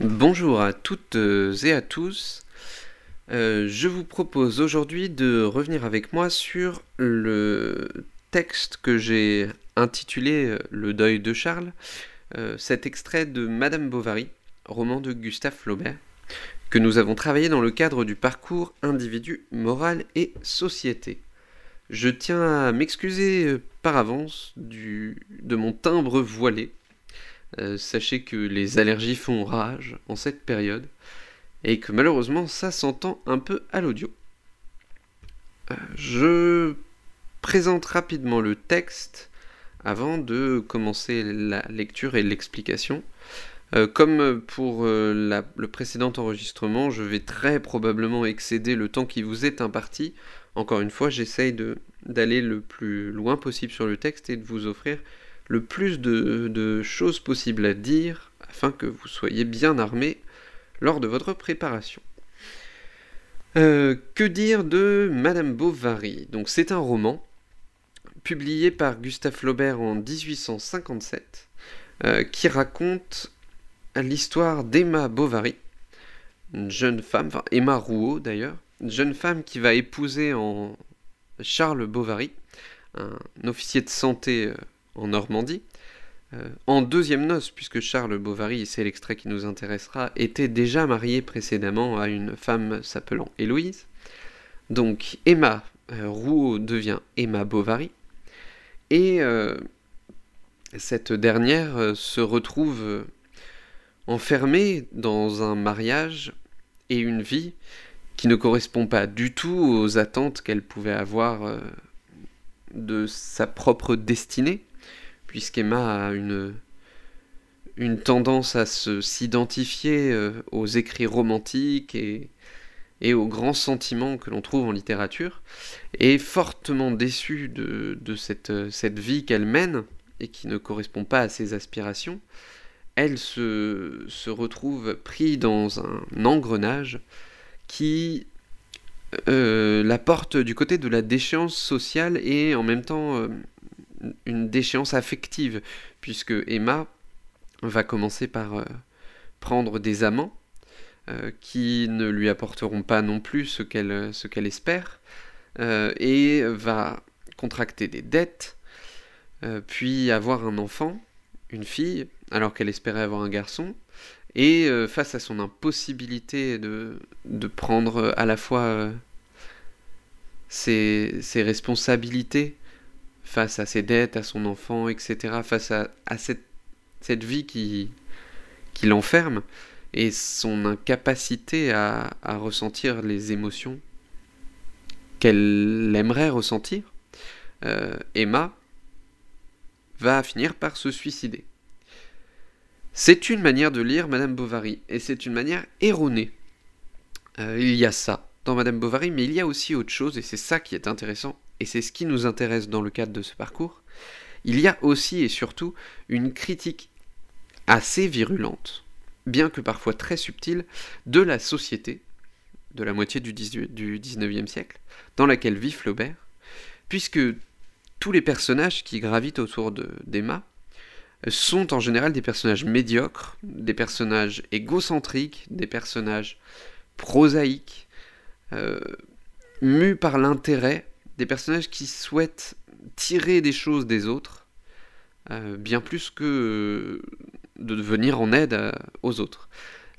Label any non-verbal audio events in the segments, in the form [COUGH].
Bonjour à toutes et à tous. Euh, je vous propose aujourd'hui de revenir avec moi sur le texte que j'ai intitulé euh, Le deuil de Charles, euh, cet extrait de Madame Bovary, roman de Gustave Flaubert, que nous avons travaillé dans le cadre du parcours individu, moral et société. Je tiens à m'excuser par avance de mon timbre voilé. Sachez que les allergies font rage en cette période et que malheureusement ça s'entend un peu à l'audio. Euh, je présente rapidement le texte avant de commencer la lecture et l'explication. Euh, comme pour euh, le précédent enregistrement, je vais très probablement excéder le temps qui vous est imparti. Encore une fois, j'essaye d'aller le plus loin possible sur le texte et de vous offrir le plus de, choses possibles à dire afin que vous soyez bien armés lors de votre préparation. Euh, que dire de Madame Bovary? Donc c'est un roman publié par Gustave Flaubert en 1857 euh, qui raconte l'histoire d'Emma Bovary, une jeune femme, enfin Emma Rouault d'ailleurs, une jeune femme qui va épouser en Charles Bovary, un officier de santé euh, en Normandie, euh, en deuxième noce, puisque Charles Bovary, c'est l'extrait qui nous intéressera, était déjà marié précédemment à une femme s'appelant Héloïse. Donc Emma euh, Rouault devient Emma Bovary, et euh, cette dernière se retrouve enfermée dans un mariage et une vie qui ne correspond pas du tout aux attentes qu'elle pouvait avoir de sa propre destinée puisqu'Emma a une, tendance à s'identifier euh, aux écrits romantiques et, aux grands sentiments que l'on trouve en littérature, est fortement déçue de, de cette, vie qu'elle mène et qui ne correspond pas à ses aspirations, elle se, retrouve prise dans un engrenage qui euh, la porte du côté de la déchéance sociale et en même temps euh, une déchéance affective, puisque Emma va commencer par euh, prendre des amants euh, qui ne lui apporteront pas non plus ce qu'elle qu'elle espère, euh, et va contracter des dettes, puis avoir un enfant, une fille, alors qu'elle espérait avoir un garçon, et face à son impossibilité de, prendre à la fois ses responsabilités face à ses dettes, à son enfant, etc., face à, cette, vie qui, l'enferme et son incapacité à, à ressentir les émotions qu'elle aimerait ressentir, euh, Emma va finir par se suicider. C'est une manière de lire Madame Bovary, et c'est une manière erronée. Euh, il y a ça dans Madame Bovary, mais il y a aussi autre chose, et c'est ça qui est intéressant et c'est ce qui nous intéresse dans le cadre de ce parcours, il y a aussi et surtout une critique assez virulente, bien que parfois très subtile, de la société, de la moitié du, 19e siècle, dans laquelle vit Flaubert, puisque tous les personnages qui gravitent autour d'Emma sont en général des personnages médiocres, des personnages égocentriques, des personnages prosaïques, euh, mus par l'intérêt des personnages qui souhaitent tirer des choses des autres, euh, bien plus que euh, de venir en aide aux autres.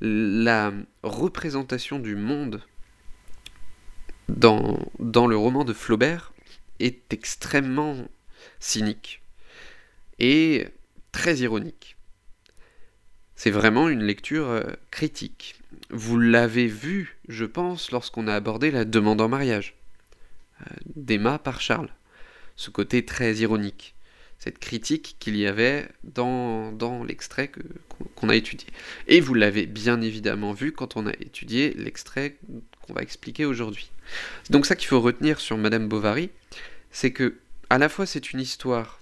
La représentation du monde dans, dans le roman de Flaubert est extrêmement cynique et très ironique. C'est vraiment une lecture euh, critique. Vous l'avez vu, je pense, lorsqu'on a abordé la demande en mariage. Euh, d'Emma par Charles. Ce côté très ironique, cette critique qu'il y avait dans, dans l'extrait qu'on a étudié. Et vous l'avez bien évidemment vu quand on a étudié l'extrait qu'on va expliquer aujourd'hui. Donc ça qu'il faut retenir sur Madame Bovary, c'est que à la fois c'est une histoire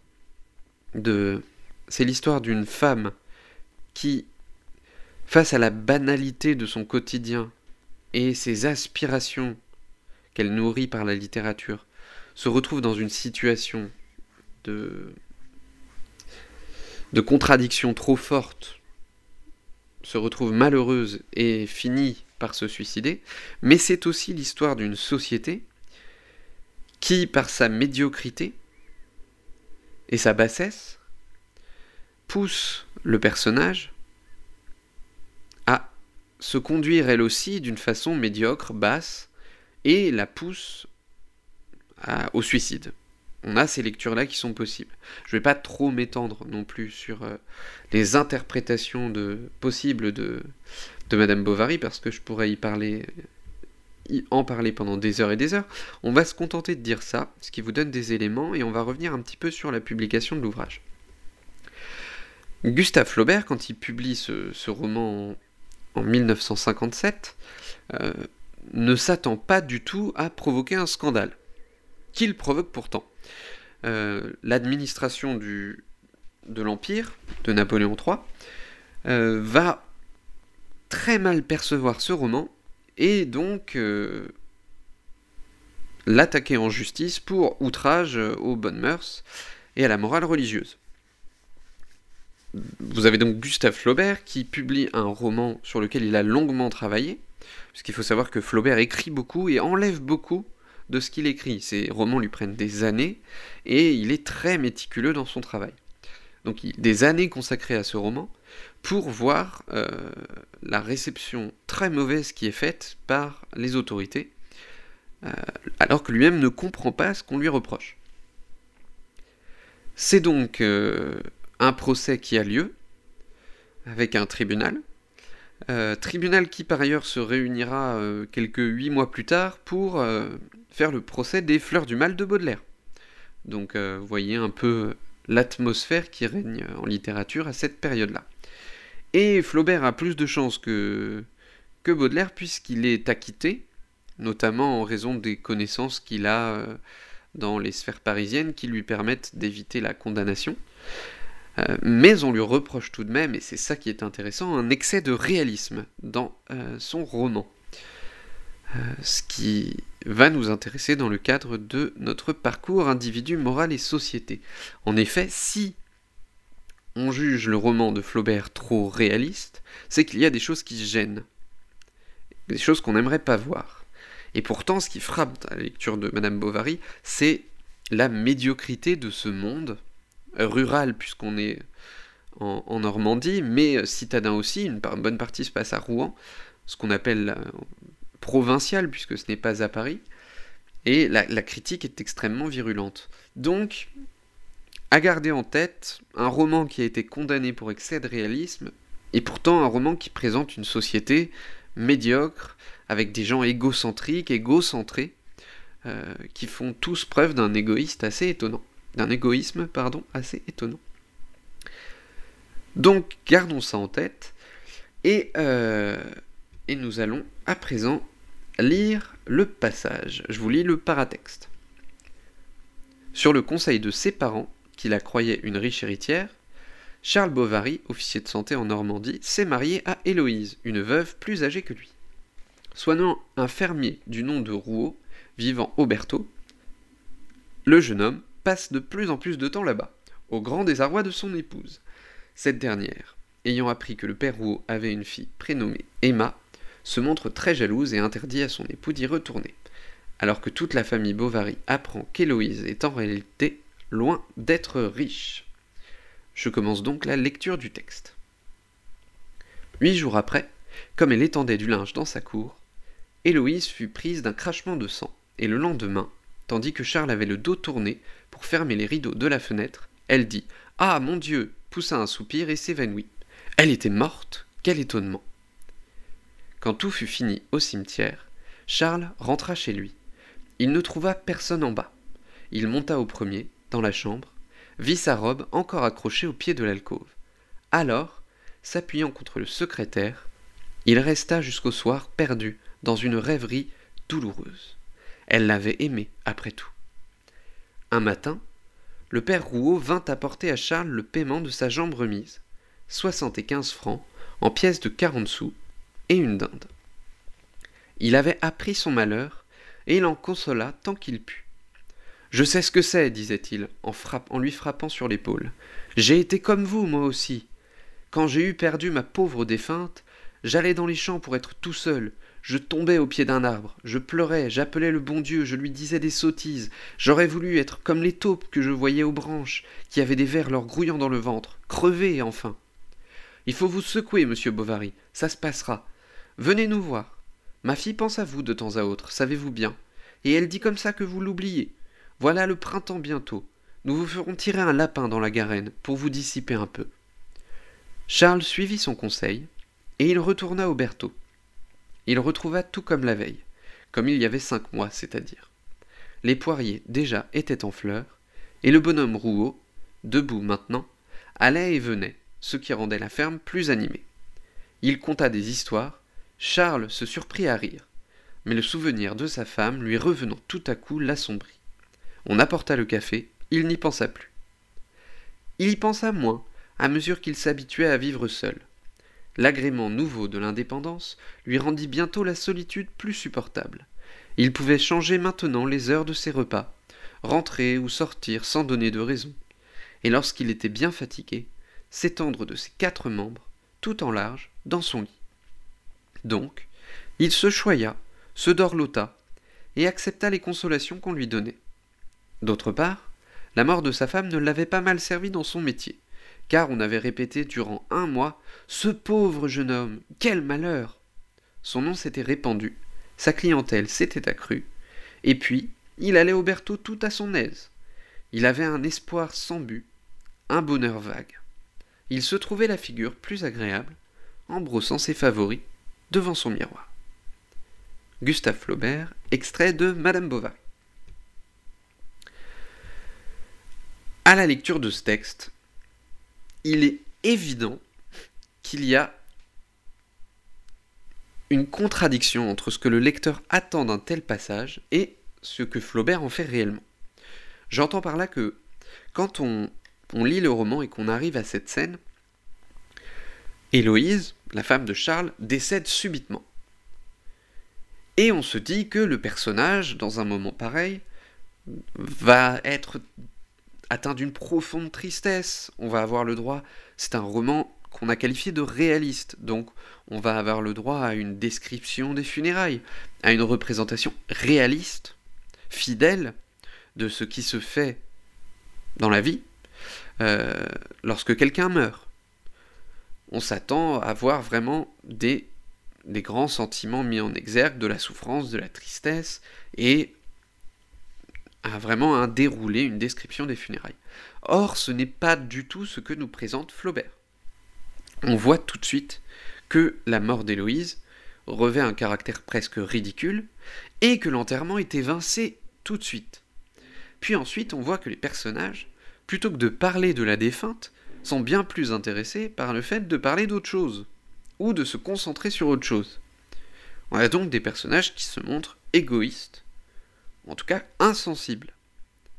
de c'est l'histoire d'une femme qui face à la banalité de son quotidien et ses aspirations qu'elle nourrit par la littérature, se retrouve dans une situation de, de contradiction trop forte se retrouve malheureuse et finit par se suicider, mais c'est aussi l'histoire d'une société qui, par sa médiocrité et sa bassesse, pousse le personnage se conduire elle aussi d'une façon médiocre, basse, et la pousse au suicide. On a ces lectures-là qui sont possibles. Je ne vais pas trop m'étendre non plus sur euh, les interprétations possibles de, Madame Bovary, parce que je pourrais y parler, en parler pendant des heures et des heures. On va se contenter de dire ça, ce qui vous donne des éléments, et on va revenir un petit peu sur la publication de l'ouvrage. Gustave Flaubert, quand il publie ce, roman en, 1957, euh, ne s'attend pas du tout à provoquer un scandale, qu'il provoque pourtant. Euh, l'administration de l'Empire, de Napoléon III, euh, va très mal percevoir ce roman et donc l'attaquer en justice pour outrage aux bonnes mœurs et à la morale religieuse. Vous avez donc Gustave Flaubert qui publie un roman sur lequel il a longuement travaillé, puisqu'il faut savoir que Flaubert écrit beaucoup et enlève beaucoup de ce qu'il écrit. Ses romans lui prennent des années et il est très méticuleux dans son travail. Donc des années consacrées à ce roman pour voir euh, la réception très mauvaise qui est faite par les autorités, euh, alors que lui-même ne comprend pas ce qu'on lui reproche. C'est donc euh, un procès qui a lieu avec un tribunal. Euh, tribunal qui par ailleurs se réunira euh, quelques huit mois plus tard pour euh, faire le procès des fleurs du mal de Baudelaire. Donc vous voyez un peu l'atmosphère qui règne en littérature à cette période-là. Et Flaubert a plus de chances que, que Baudelaire puisqu'il est acquitté, notamment en raison des connaissances qu'il a dans les sphères parisiennes qui lui permettent d'éviter la condamnation. Euh, mais on lui reproche tout de même, et c'est ça qui est intéressant, un excès de réalisme dans euh, son roman. Euh, ce qui va nous intéresser dans le cadre de notre parcours individu, moral et société. En effet, si on juge le roman de Flaubert trop réaliste, c'est qu'il y a des choses qui gênent, des choses qu'on n'aimerait pas voir. Et pourtant, ce qui frappe à la lecture de Madame Bovary, c'est la médiocrité de ce monde rural puisqu'on est en, Normandie, mais citadin aussi, une, bonne partie se passe à Rouen, ce qu'on appelle provincial puisque ce n'est pas à Paris, et la, critique est extrêmement virulente. Donc, à garder en tête, un roman qui a été condamné pour excès de réalisme, et pourtant un roman qui présente une société médiocre, avec des gens égocentriques, égocentrés, euh, qui font tous preuve d'un égoïste assez étonnant d'un égoïsme pardon, assez étonnant. Donc gardons ça en tête et, euh, et nous allons à présent lire le passage. Je vous lis le paratexte. Sur le conseil de ses parents, qui la croyaient une riche héritière, Charles Bovary, officier de santé en Normandie, s'est marié à Héloïse, une veuve plus âgée que lui. Soignant un fermier du nom de Rouault, vivant au Berthaud, le jeune homme, passe de plus en plus de temps là-bas, au grand désarroi de son épouse. Cette dernière, ayant appris que le père Rouault avait une fille prénommée Emma, se montre très jalouse et interdit à son époux d'y retourner, alors que toute la famille Bovary apprend qu'Héloïse est en réalité loin d'être riche. Je commence donc la lecture du texte. Huit jours après, comme elle étendait du linge dans sa cour, Héloïse fut prise d'un crachement de sang, et le lendemain, tandis que Charles avait le dos tourné pour fermer les rideaux de la fenêtre, elle dit Ah mon Dieu poussa un soupir et s'évanouit. Elle était morte Quel étonnement Quand tout fut fini au cimetière, Charles rentra chez lui. Il ne trouva personne en bas. Il monta au premier, dans la chambre, vit sa robe encore accrochée au pied de l'alcôve. Alors, s'appuyant contre le secrétaire, il resta jusqu'au soir perdu dans une rêverie douloureuse. Elle l'avait aimé, après tout. Un matin, le père Rouault vint apporter à Charles le paiement de sa jambe remise, soixante-et-quinze francs en pièces de quarante sous et une dinde. Il avait appris son malheur, et il en consola tant qu'il put. Je sais ce que c'est, disait-il, en lui frappant sur l'épaule. J'ai été comme vous, moi aussi. Quand j'ai eu perdu ma pauvre défunte, j'allais dans les champs pour être tout seul. Je tombais au pied d'un arbre, je pleurais, j'appelais le bon Dieu, je lui disais des sottises. J'aurais voulu être comme les taupes que je voyais aux branches, qui avaient des vers leur grouillant dans le ventre, crever enfin. Il faut vous secouer, monsieur Bovary, ça se passera. Venez nous voir. Ma fille pense à vous de temps à autre, savez-vous bien. Et elle dit comme ça que vous l'oubliez. Voilà le printemps bientôt. Nous vous ferons tirer un lapin dans la garenne pour vous dissiper un peu. Charles suivit son conseil, et il retourna au berthaud. Il retrouva tout comme la veille, comme il y avait cinq mois, c'est-à-dire. Les poiriers déjà étaient en fleurs, et le bonhomme Rouault, debout maintenant, allait et venait, ce qui rendait la ferme plus animée. Il conta des histoires, Charles se surprit à rire, mais le souvenir de sa femme lui revenant tout à coup l'assombrit. On apporta le café, il n'y pensa plus. Il y pensa moins, à mesure qu'il s'habituait à vivre seul. L'agrément nouveau de l'indépendance lui rendit bientôt la solitude plus supportable. Il pouvait changer maintenant les heures de ses repas, rentrer ou sortir sans donner de raison, et lorsqu'il était bien fatigué, s'étendre de ses quatre membres, tout en large, dans son lit. Donc, il se choya, se dorlota, et accepta les consolations qu'on lui donnait. D'autre part, la mort de sa femme ne l'avait pas mal servi dans son métier car on avait répété durant un mois Ce pauvre jeune homme, quel malheur Son nom s'était répandu, sa clientèle s'était accrue, et puis il allait au Berthaud tout à son aise. Il avait un espoir sans but, un bonheur vague. Il se trouvait la figure plus agréable, en brossant ses favoris, devant son miroir. Gustave Flaubert, extrait de Madame Bovary. À la lecture de ce texte, il est évident qu'il y a une contradiction entre ce que le lecteur attend d'un tel passage et ce que Flaubert en fait réellement. J'entends par là que quand on, lit le roman et qu'on arrive à cette scène, Héloïse, la femme de Charles, décède subitement. Et on se dit que le personnage, dans un moment pareil, va être atteint d'une profonde tristesse. On va avoir le droit, c'est un roman qu'on a qualifié de réaliste, donc on va avoir le droit à une description des funérailles, à une représentation réaliste, fidèle de ce qui se fait dans la vie euh, lorsque quelqu'un meurt. On s'attend à voir vraiment des, des grands sentiments mis en exergue, de la souffrance, de la tristesse, et a vraiment un déroulé, une description des funérailles. Or, ce n'est pas du tout ce que nous présente Flaubert. On voit tout de suite que la mort d'Héloïse revêt un caractère presque ridicule, et que l'enterrement est évincé tout de suite. Puis ensuite, on voit que les personnages, plutôt que de parler de la défunte, sont bien plus intéressés par le fait de parler d'autre chose, ou de se concentrer sur autre chose. On a donc des personnages qui se montrent égoïstes, en tout cas insensible,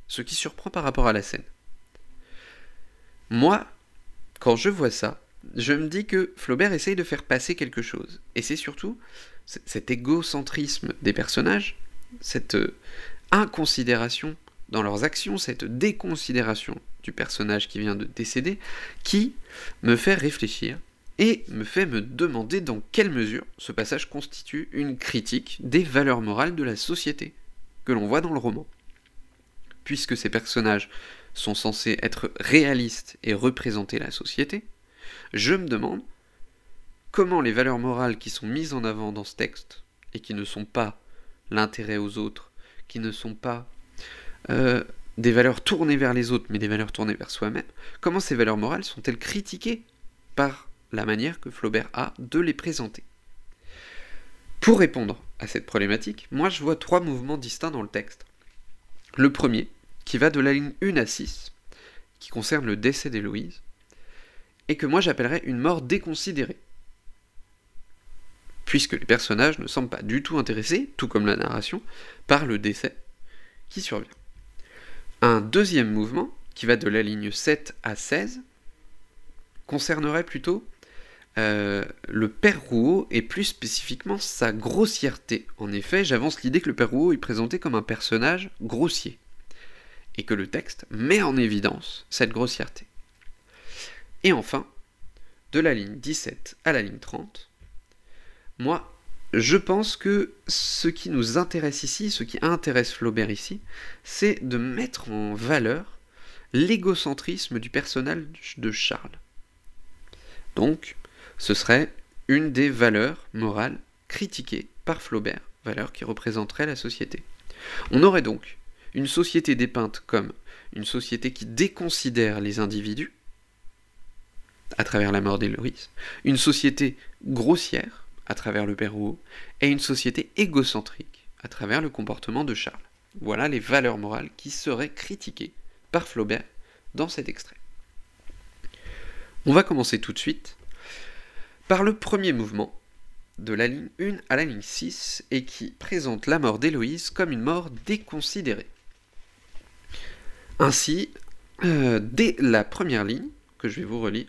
ce qui surprend par rapport à la scène. Moi, quand je vois ça, je me dis que Flaubert essaye de faire passer quelque chose. Et c'est surtout cet égocentrisme des personnages, cette euh, inconsidération dans leurs actions, cette déconsidération du personnage qui vient de décéder, qui me fait réfléchir et me fait me demander dans quelle mesure ce passage constitue une critique des valeurs morales de la société que l'on voit dans le roman. Puisque ces personnages sont censés être réalistes et représenter la société, je me demande comment les valeurs morales qui sont mises en avant dans ce texte, et qui ne sont pas l'intérêt aux autres, qui ne sont pas euh, des valeurs tournées vers les autres, mais des valeurs tournées vers soi-même, comment ces valeurs morales sont-elles critiquées par la manière que Flaubert a de les présenter? Pour répondre à cette problématique, moi je vois trois mouvements distincts dans le texte. Le premier, qui va de la ligne 1 à 6, qui concerne le décès d'Héloïse, et que moi j'appellerais une mort déconsidérée. Puisque les personnages ne semblent pas du tout intéressés, tout comme la narration, par le décès qui survient. Un deuxième mouvement, qui va de la ligne 7 à 16, concernerait plutôt euh, le père Rouault et plus spécifiquement sa grossièreté. En effet, j'avance l'idée que le père Rouault est présenté comme un personnage grossier, et que le texte met en évidence cette grossièreté. Et enfin, de la ligne 17 à la ligne 30, moi, je pense que ce qui nous intéresse ici, ce qui intéresse Flaubert ici, c'est de mettre en valeur l'égocentrisme du personnage de Charles. Donc, ce serait une des valeurs morales critiquées par Flaubert, valeurs qui représenteraient la société. On aurait donc une société dépeinte comme une société qui déconsidère les individus, à travers la mort d'Héloïse, une société grossière, à travers le père Rouault, et une société égocentrique, à travers le comportement de Charles. Voilà les valeurs morales qui seraient critiquées par Flaubert dans cet extrait. On va commencer tout de suite par le premier mouvement, de la ligne 1 à la ligne 6, et qui présente la mort d'Héloïse comme une mort déconsidérée. Ainsi, euh, dès la première ligne, que je vais vous relire,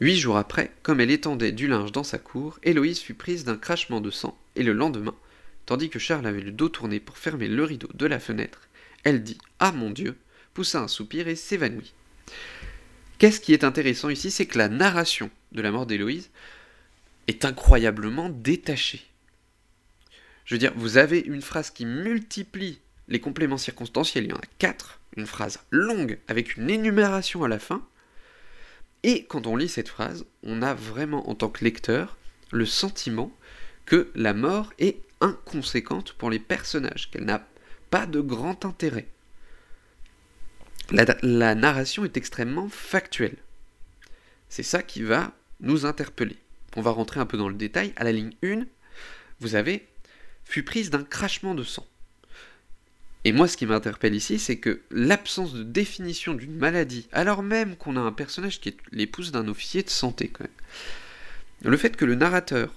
Huit jours après, comme elle étendait du linge dans sa cour, Héloïse fut prise d'un crachement de sang, et le lendemain, tandis que Charles avait le dos tourné pour fermer le rideau de la fenêtre, elle dit Ah mon Dieu poussa un soupir et s'évanouit. Qu'est-ce qui est intéressant ici C'est que la narration de la mort d'Héloïse est incroyablement détachée. Je veux dire, vous avez une phrase qui multiplie les compléments circonstanciels, il y en a quatre, une phrase longue avec une énumération à la fin, et quand on lit cette phrase, on a vraiment en tant que lecteur le sentiment que la mort est inconséquente pour les personnages, qu'elle n'a pas de grand intérêt. La, narration est extrêmement factuelle. C'est ça qui va nous interpeller. On va rentrer un peu dans le détail. À la ligne 1, vous avez fut prise d'un crachement de sang. Et moi, ce qui m'interpelle ici, c'est que l'absence de définition d'une maladie, alors même qu'on a un personnage qui est l'épouse d'un officier de santé, quand même. Le fait que le narrateur,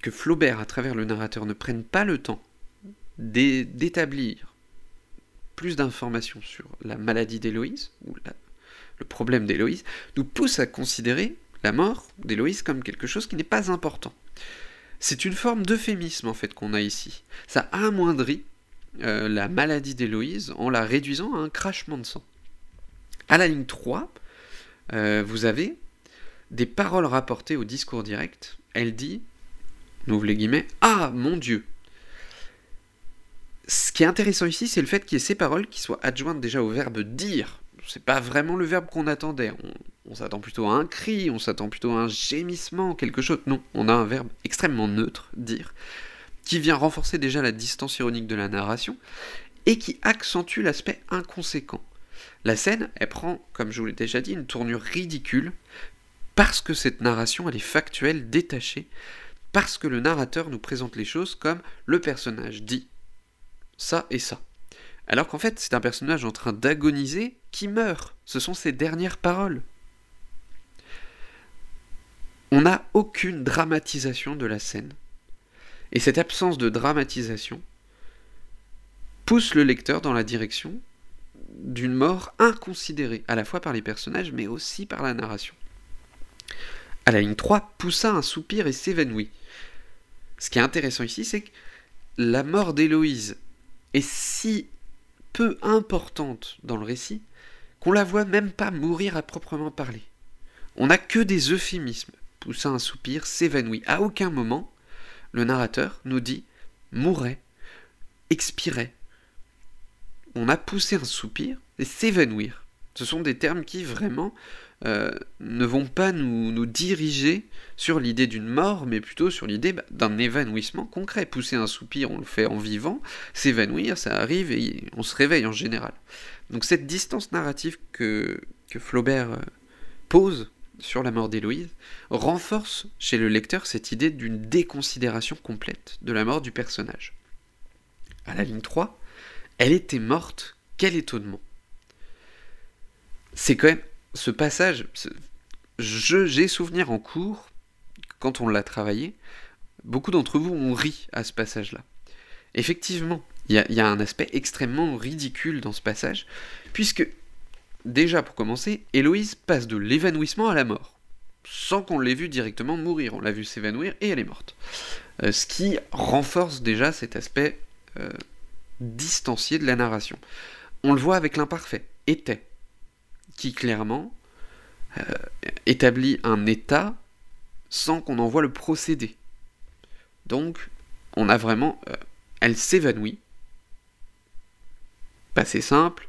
que Flaubert, à travers le narrateur, ne prenne pas le temps d'établir plus d'informations sur la maladie d'Héloïse, ou le problème d'Héloïse, nous pousse à considérer la mort d'Héloïse comme quelque chose qui n'est pas important. C'est une forme d'euphémisme en fait qu'on a ici. Ça amoindrit euh, la maladie d'Héloïse en la réduisant à un crachement de sang. À la ligne 3, euh, vous avez des paroles rapportées au discours direct. Elle dit, ouvre les guillemets, Ah mon Dieu Ce qui est intéressant ici, c'est le fait qu'il y ait ces paroles qui soient adjointes déjà au verbe dire. C'est pas vraiment le verbe qu'on attendait. On, on s'attend plutôt à un cri, on s'attend plutôt à un gémissement, quelque chose. Non, on a un verbe extrêmement neutre, dire qui vient renforcer déjà la distance ironique de la narration, et qui accentue l'aspect inconséquent. La scène, elle prend, comme je vous l'ai déjà dit, une tournure ridicule, parce que cette narration, elle est factuelle, détachée, parce que le narrateur nous présente les choses comme le personnage dit ça et ça. Alors qu'en fait, c'est un personnage en train d'agoniser qui meurt. Ce sont ses dernières paroles. On n'a aucune dramatisation de la scène. Et cette absence de dramatisation pousse le lecteur dans la direction d'une mort inconsidérée, à la fois par les personnages, mais aussi par la narration. À la ligne 3, poussa un soupir et s'évanouit. Ce qui est intéressant ici, c'est que la mort d'Héloïse est si peu importante dans le récit qu'on la voit même pas mourir à proprement parler. On n'a que des euphémismes. Poussa un soupir, s'évanouit. À aucun moment, le narrateur nous dit mourait, expirait. On a poussé un soupir et s'évanouir. Ce sont des termes qui vraiment euh, ne vont pas nous, nous diriger sur l'idée d'une mort, mais plutôt sur l'idée bah, d'un évanouissement concret. Pousser un soupir, on le fait en vivant, s'évanouir, ça arrive et on se réveille en général. Donc cette distance narrative que, que Flaubert euh, pose sur la mort d'Héloïse renforce chez le lecteur cette idée d'une déconsidération complète de la mort du personnage. À la ligne 3, elle était morte, quel étonnement. C'est quand même ce passage, j'ai souvenir en cours, quand on l'a travaillé, beaucoup d'entre vous ont ri à ce passage-là. Effectivement, il y, a un aspect extrêmement ridicule dans ce passage, puisque Déjà, pour commencer, Héloïse passe de l'évanouissement à la mort, sans qu'on l'ait vu directement mourir. On l'a vu s'évanouir et elle est morte. Euh, ce qui renforce déjà cet aspect euh, distancié de la narration. On le voit avec l'imparfait, était, qui clairement établit un état sans qu'on en voit le procédé. Donc, on a vraiment... elle s'évanouit. Passé simple.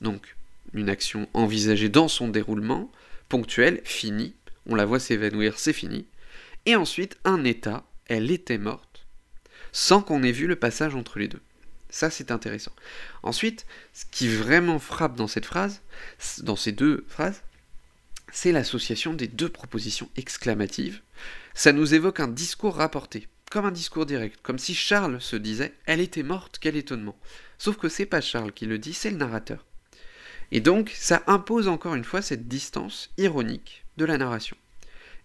Donc, une action envisagée dans son déroulement, ponctuelle, finie. On la voit s'évanouir, c'est fini. Et ensuite, un état, elle était morte, sans qu'on ait vu le passage entre les deux. Ça, c'est intéressant. Ensuite, ce qui vraiment frappe dans cette phrase, dans ces deux phrases, c'est l'association des deux propositions exclamatives. Ça nous évoque un discours rapporté, comme un discours direct, comme si Charles se disait Elle était morte, quel étonnement. Sauf que c'est pas Charles qui le dit, c'est le narrateur. Et donc, ça impose encore une fois cette distance ironique de la narration.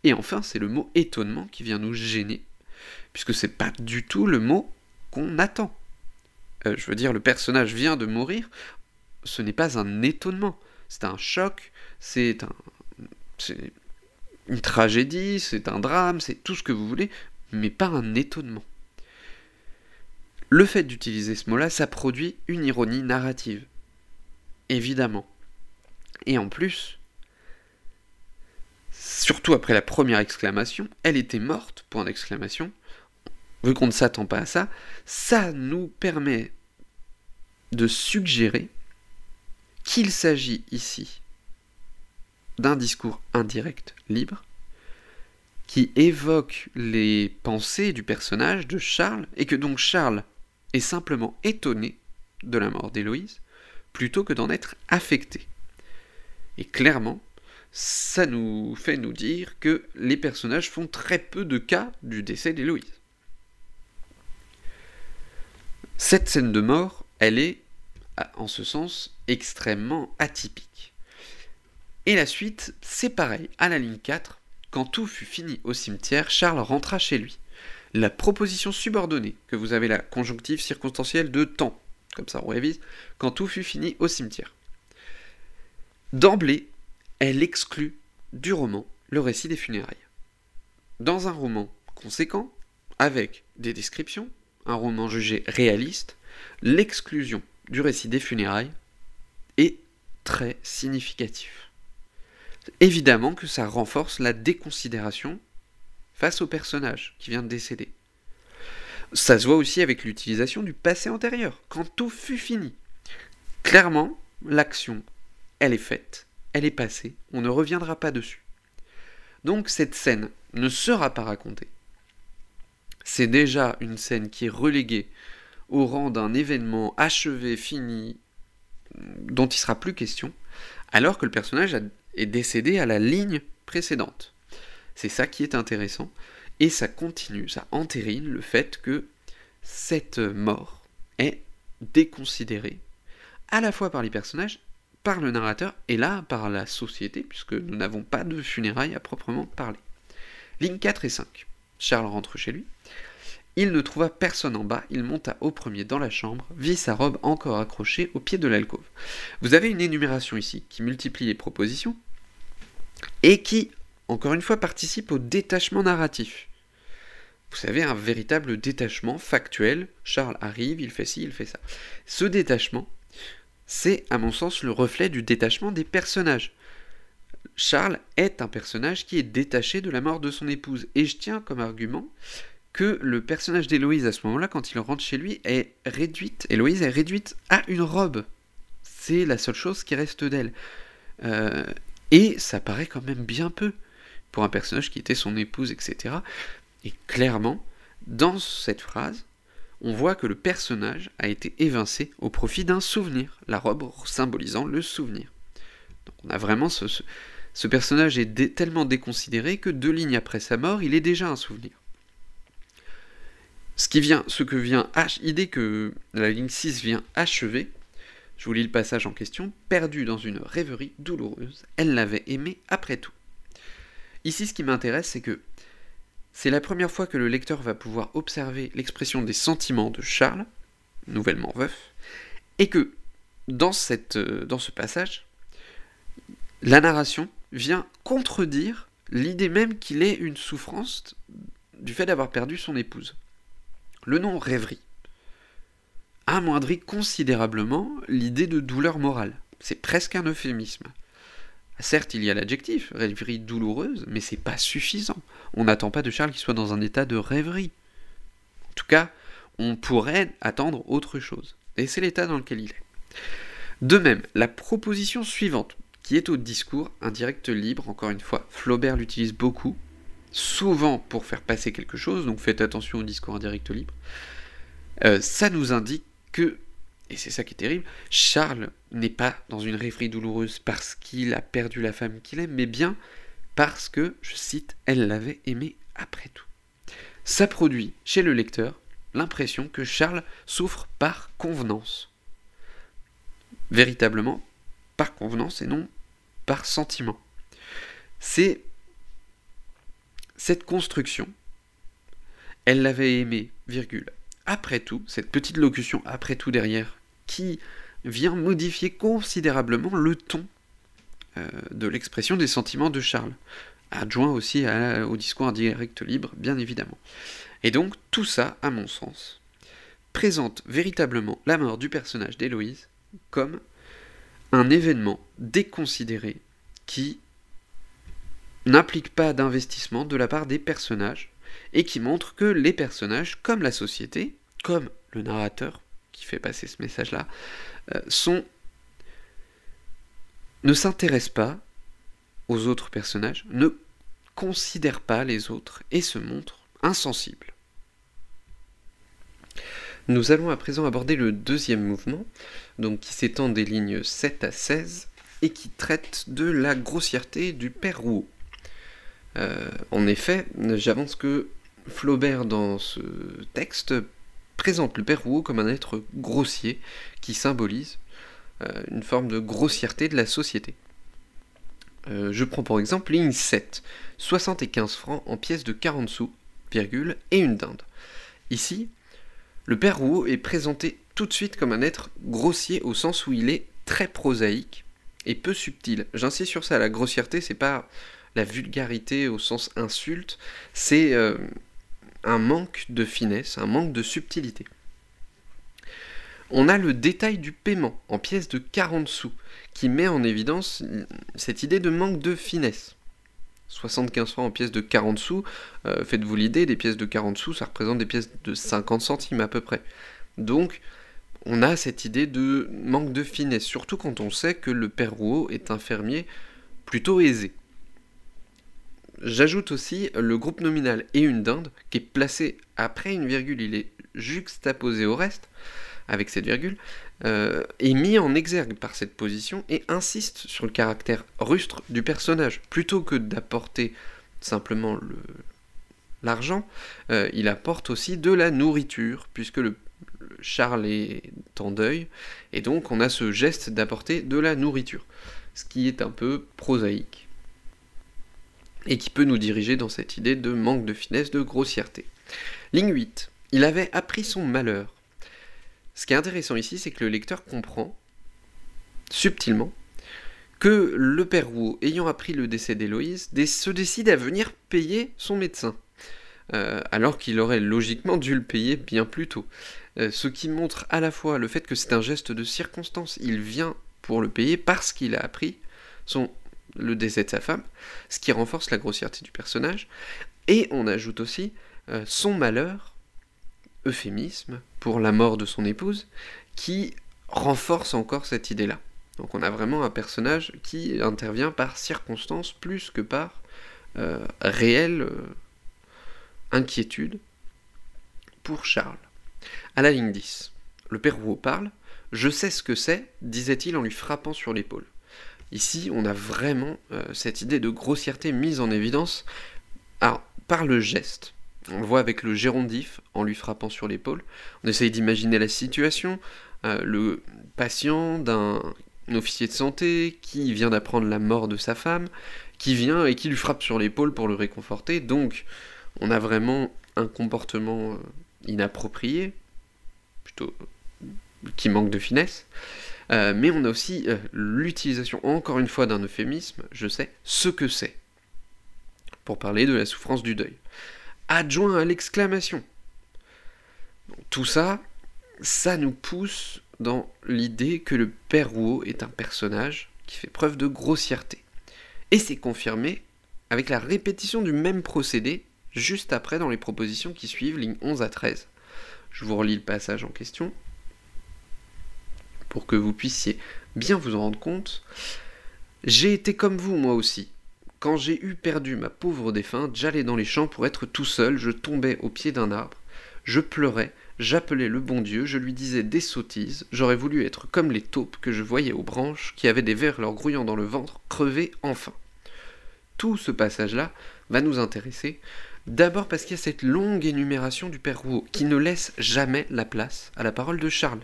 Et enfin, c'est le mot étonnement qui vient nous gêner, puisque c'est pas du tout le mot qu'on attend. Euh, je veux dire, le personnage vient de mourir, ce n'est pas un étonnement, c'est un choc, c'est un, c'est une tragédie, c'est un drame, c'est tout ce que vous voulez, mais pas un étonnement. Le fait d'utiliser ce mot-là, ça produit une ironie narrative. Évidemment. Et en plus, surtout après la première exclamation, elle était morte, point d'exclamation, vu qu'on ne s'attend pas à ça, ça nous permet de suggérer qu'il s'agit ici d'un discours indirect libre qui évoque les pensées du personnage de Charles et que donc Charles est simplement étonné de la mort d'Héloïse plutôt que d'en être affecté. Et clairement, ça nous fait nous dire que les personnages font très peu de cas du décès d'Héloïse. Cette scène de mort, elle est, en ce sens, extrêmement atypique. Et la suite, c'est pareil, à la ligne 4, quand tout fut fini au cimetière, Charles rentra chez lui. La proposition subordonnée, que vous avez la conjonctive circonstancielle de temps, comme ça on révise, quand tout fut fini au cimetière. D'emblée, elle exclut du roman le récit des funérailles. Dans un roman conséquent, avec des descriptions, un roman jugé réaliste, l'exclusion du récit des funérailles est très significatif. Évidemment que ça renforce la déconsidération face au personnage qui vient de décéder. Ça se voit aussi avec l'utilisation du passé antérieur, quand tout fut fini. Clairement, l'action, elle est faite, elle est passée, on ne reviendra pas dessus. Donc cette scène ne sera pas racontée. C'est déjà une scène qui est reléguée au rang d'un événement achevé, fini, dont il sera plus question, alors que le personnage est décédé à la ligne précédente. C'est ça qui est intéressant, et ça continue, ça entérine le fait que cette mort est déconsidérée, à la fois par les personnages, par le narrateur, et là par la société, puisque nous n'avons pas de funérailles à proprement parler. Ligne 4 et 5. Charles rentre chez lui. Il ne trouva personne en bas, il monta au premier dans la chambre, vit sa robe encore accrochée au pied de l'alcôve. Vous avez une énumération ici qui multiplie les propositions et qui encore une fois, participe au détachement narratif. Vous savez, un véritable détachement factuel. Charles arrive, il fait ci, il fait ça. Ce détachement, c'est à mon sens le reflet du détachement des personnages. Charles est un personnage qui est détaché de la mort de son épouse. Et je tiens comme argument que le personnage d'Héloïse à ce moment-là, quand il rentre chez lui, est réduite. Héloïse est réduite à une robe. C'est la seule chose qui reste d'elle. Euh, et ça paraît quand même bien peu pour un personnage qui était son épouse, etc. Et clairement, dans cette phrase, on voit que le personnage a été évincé au profit d'un souvenir, la robe symbolisant le souvenir. Donc on a vraiment ce, ce, personnage est tellement déconsidéré que deux lignes après sa mort, il est déjà un souvenir. Ce qui vient, ce que vient, idée que la ligne 6 vient achever, je vous lis le passage en question, perdu dans une rêverie douloureuse, elle l'avait aimé après tout. Ici, ce qui m'intéresse, c'est que c'est la première fois que le lecteur va pouvoir observer l'expression des sentiments de Charles, nouvellement veuf, et que dans, euh, dans ce passage, la narration vient contredire l'idée même qu'il ait une souffrance du fait d'avoir perdu son épouse. Le nom rêverie amoindrit considérablement l'idée de douleur morale. C'est presque un euphémisme. Certes, il y a l'adjectif, rêverie douloureuse, mais c'est pas suffisant. On n'attend pas de Charles qu'il soit dans un état de rêverie. En tout cas, on pourrait attendre autre chose. Et c'est l'état dans lequel il est. De même, la proposition suivante, qui est au discours indirect libre, encore une fois, Flaubert l'utilise beaucoup, souvent pour faire passer quelque chose, donc faites attention au discours indirect libre, euh, ça nous indique que, et c'est ça qui est terrible, Charles n'est pas dans une rêverie douloureuse parce qu'il a perdu la femme qu'il aime, mais bien parce que, je cite, elle l'avait aimé après tout. Ça produit chez le lecteur l'impression que Charles souffre par convenance. Véritablement par convenance et non par sentiment. C'est cette construction, elle l'avait aimé, virgule. Après tout, cette petite locution après tout derrière, qui vient modifier considérablement le ton euh, de l'expression des sentiments de Charles, adjoint aussi au discours indirect libre, bien évidemment. Et donc, tout ça, à mon sens, présente véritablement la mort du personnage d'Héloïse comme un événement déconsidéré qui n'implique pas d'investissement de la part des personnages et qui montre que les personnages, comme la société, comme le narrateur qui fait passer ce message-là, euh, ne s'intéressent pas aux autres personnages, ne considèrent pas les autres et se montrent insensibles. Nous allons à présent aborder le deuxième mouvement, donc qui s'étend des lignes 7 à 16 et qui traite de la grossièreté du père Rouault. Euh, en effet, j'avance que Flaubert dans ce texte présente le père Rouault comme un être grossier qui symbolise euh, une forme de grossièreté de la société. Euh, je prends pour exemple ligne 7, 75 francs en pièces de 40 sous, virgule, et une dinde. Ici, le père Rouault est présenté tout de suite comme un être grossier au sens où il est très prosaïque et peu subtil. J'insiste sur ça, la grossièreté, c'est pas la vulgarité au sens insulte, c'est euh, un manque de finesse, un manque de subtilité. On a le détail du paiement en pièces de 40 sous, qui met en évidence cette idée de manque de finesse. 75 francs en pièces de 40 sous, euh, faites-vous l'idée, des pièces de 40 sous, ça représente des pièces de 50 centimes à peu près. Donc, on a cette idée de manque de finesse, surtout quand on sait que le père Rouault est un fermier plutôt aisé. J'ajoute aussi le groupe nominal et une dinde qui est placé après une virgule, il est juxtaposé au reste avec cette virgule, euh, est mis en exergue par cette position et insiste sur le caractère rustre du personnage. Plutôt que d'apporter simplement l'argent, euh, il apporte aussi de la nourriture, puisque le, Charles est en deuil, et donc on a ce geste d'apporter de la nourriture, ce qui est un peu prosaïque et qui peut nous diriger dans cette idée de manque de finesse, de grossièreté. Ligne 8. Il avait appris son malheur. Ce qui est intéressant ici, c'est que le lecteur comprend, subtilement, que le père Rouault, ayant appris le décès d'Héloïse, se décide à venir payer son médecin. Euh, alors qu'il aurait logiquement dû le payer bien plus tôt. Euh, ce qui montre à la fois le fait que c'est un geste de circonstance, il vient pour le payer parce qu'il a appris son le décès de sa femme, ce qui renforce la grossièreté du personnage. Et on ajoute aussi euh, son malheur, euphémisme, pour la mort de son épouse, qui renforce encore cette idée-là. Donc on a vraiment un personnage qui intervient par circonstance plus que par euh, réelle euh, inquiétude pour Charles. À la ligne 10, le père Rouault parle. Je sais ce que c'est, disait-il en lui frappant sur l'épaule. Ici, on a vraiment euh, cette idée de grossièreté mise en évidence par le geste. On le voit avec le gérondif en lui frappant sur l'épaule. On essaye d'imaginer la situation. Euh, le patient d'un officier de santé qui vient d'apprendre la mort de sa femme, qui vient et qui lui frappe sur l'épaule pour le réconforter. Donc, on a vraiment un comportement euh, inapproprié, plutôt qui manque de finesse. Euh, mais on a aussi euh, l'utilisation, encore une fois, d'un euphémisme, je sais, ce que c'est, pour parler de la souffrance du deuil. Adjoint à l'exclamation. Tout ça, ça nous pousse dans l'idée que le père Rouault est un personnage qui fait preuve de grossièreté. Et c'est confirmé avec la répétition du même procédé juste après dans les propositions qui suivent, lignes 11 à 13. Je vous relis le passage en question pour que vous puissiez bien vous en rendre compte. J'ai été comme vous, moi aussi. Quand j'ai eu perdu ma pauvre défunte, j'allais dans les champs pour être tout seul, je tombais au pied d'un arbre, je pleurais, j'appelais le bon Dieu, je lui disais des sottises, j'aurais voulu être comme les taupes que je voyais aux branches, qui avaient des vers leur grouillant dans le ventre, crever enfin. Tout ce passage-là va nous intéresser, d'abord parce qu'il y a cette longue énumération du Père Rouault, qui ne laisse jamais la place à la parole de Charles.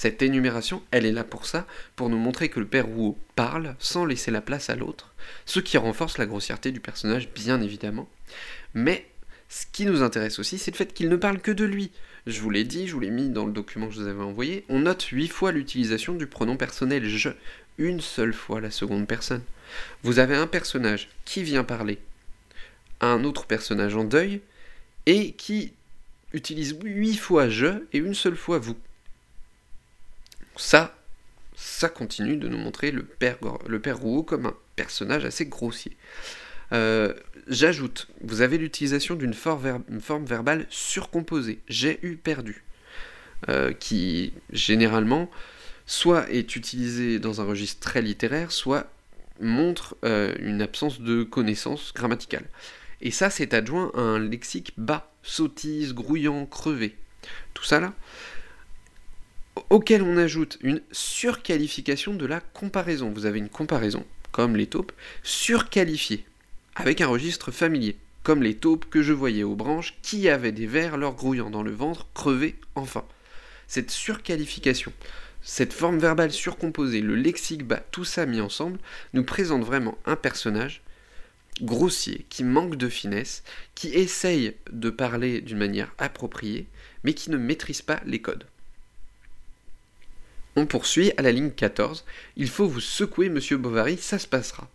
Cette énumération, elle est là pour ça, pour nous montrer que le père Rouault parle sans laisser la place à l'autre, ce qui renforce la grossièreté du personnage, bien évidemment. Mais ce qui nous intéresse aussi, c'est le fait qu'il ne parle que de lui. Je vous l'ai dit, je vous l'ai mis dans le document que je vous avais envoyé, on note huit fois l'utilisation du pronom personnel je, une seule fois la seconde personne. Vous avez un personnage qui vient parler à un autre personnage en deuil, et qui utilise huit fois je et une seule fois vous ça, ça continue de nous montrer le père, Rouault comme un personnage assez grossier. Euh, j'ajoute, vous avez l'utilisation d'une forme, verbale surcomposée, j'ai eu perdu, euh, qui généralement soit est utilisée dans un registre très littéraire, soit montre euh, une absence de connaissance grammaticale. Et ça, c'est adjoint à un lexique bas, sottise, grouillant, crevé. Tout ça là, auquel on ajoute une surqualification de la comparaison. Vous avez une comparaison, comme les taupes, surqualifiée, avec un registre familier, comme les taupes que je voyais aux branches, qui avaient des vers leur grouillant dans le ventre, crevés enfin. Cette surqualification, cette forme verbale surcomposée, le lexique bas, tout ça mis ensemble, nous présente vraiment un personnage grossier, qui manque de finesse, qui essaye de parler d'une manière appropriée, mais qui ne maîtrise pas les codes. On poursuit à la ligne 14. Il faut vous secouer, monsieur Bovary, ça se passera.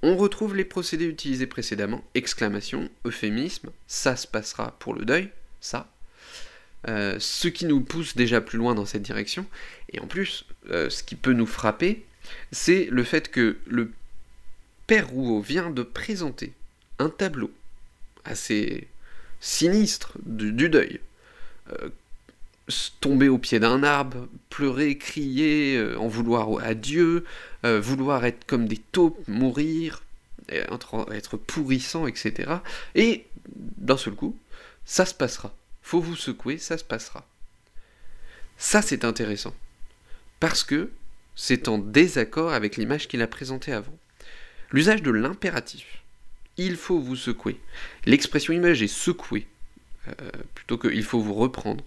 On retrouve les procédés utilisés précédemment exclamation, euphémisme, ça se passera pour le deuil, ça. Euh, ce qui nous pousse déjà plus loin dans cette direction. Et en plus, euh, ce qui peut nous frapper, c'est le fait que le père Rouault vient de présenter un tableau assez sinistre du, deuil, euh, tomber au pied d'un arbre, pleurer, crier, euh, en vouloir à Dieu, euh, vouloir être comme des taupes, mourir, être, pourrissant, etc. Et d'un seul coup, ça se passera. Faut vous secouer, ça se passera. Ça, c'est intéressant. Parce que c'est en désaccord avec l'image qu'il a présentée avant. L'usage de l'impératif. Il faut vous secouer. L'expression imagée secouer, euh, plutôt que il faut vous reprendre,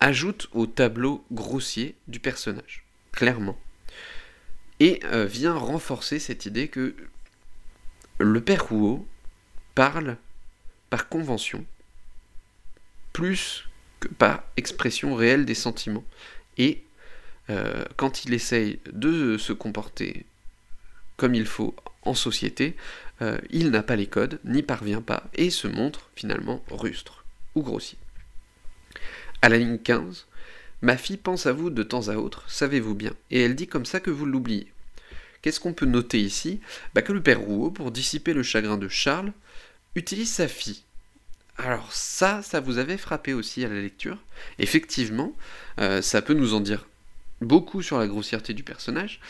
ajoute au tableau grossier du personnage, clairement. Et euh, vient renforcer cette idée que le père Rouault parle par convention, plus que par expression réelle des sentiments. Et euh, quand il essaye de se comporter comme il faut en société, il n'a pas les codes, n'y parvient pas, et se montre finalement rustre grossier. À la ligne 15, ma fille pense à vous de temps à autre, savez-vous bien, et elle dit comme ça que vous l'oubliez. Qu'est-ce qu'on peut noter ici? Bah Que le père Rouault, pour dissiper le chagrin de Charles, utilise sa fille. Alors ça, ça vous avait frappé aussi à la lecture? Effectivement, euh, ça peut nous en dire beaucoup sur la grossièreté du personnage,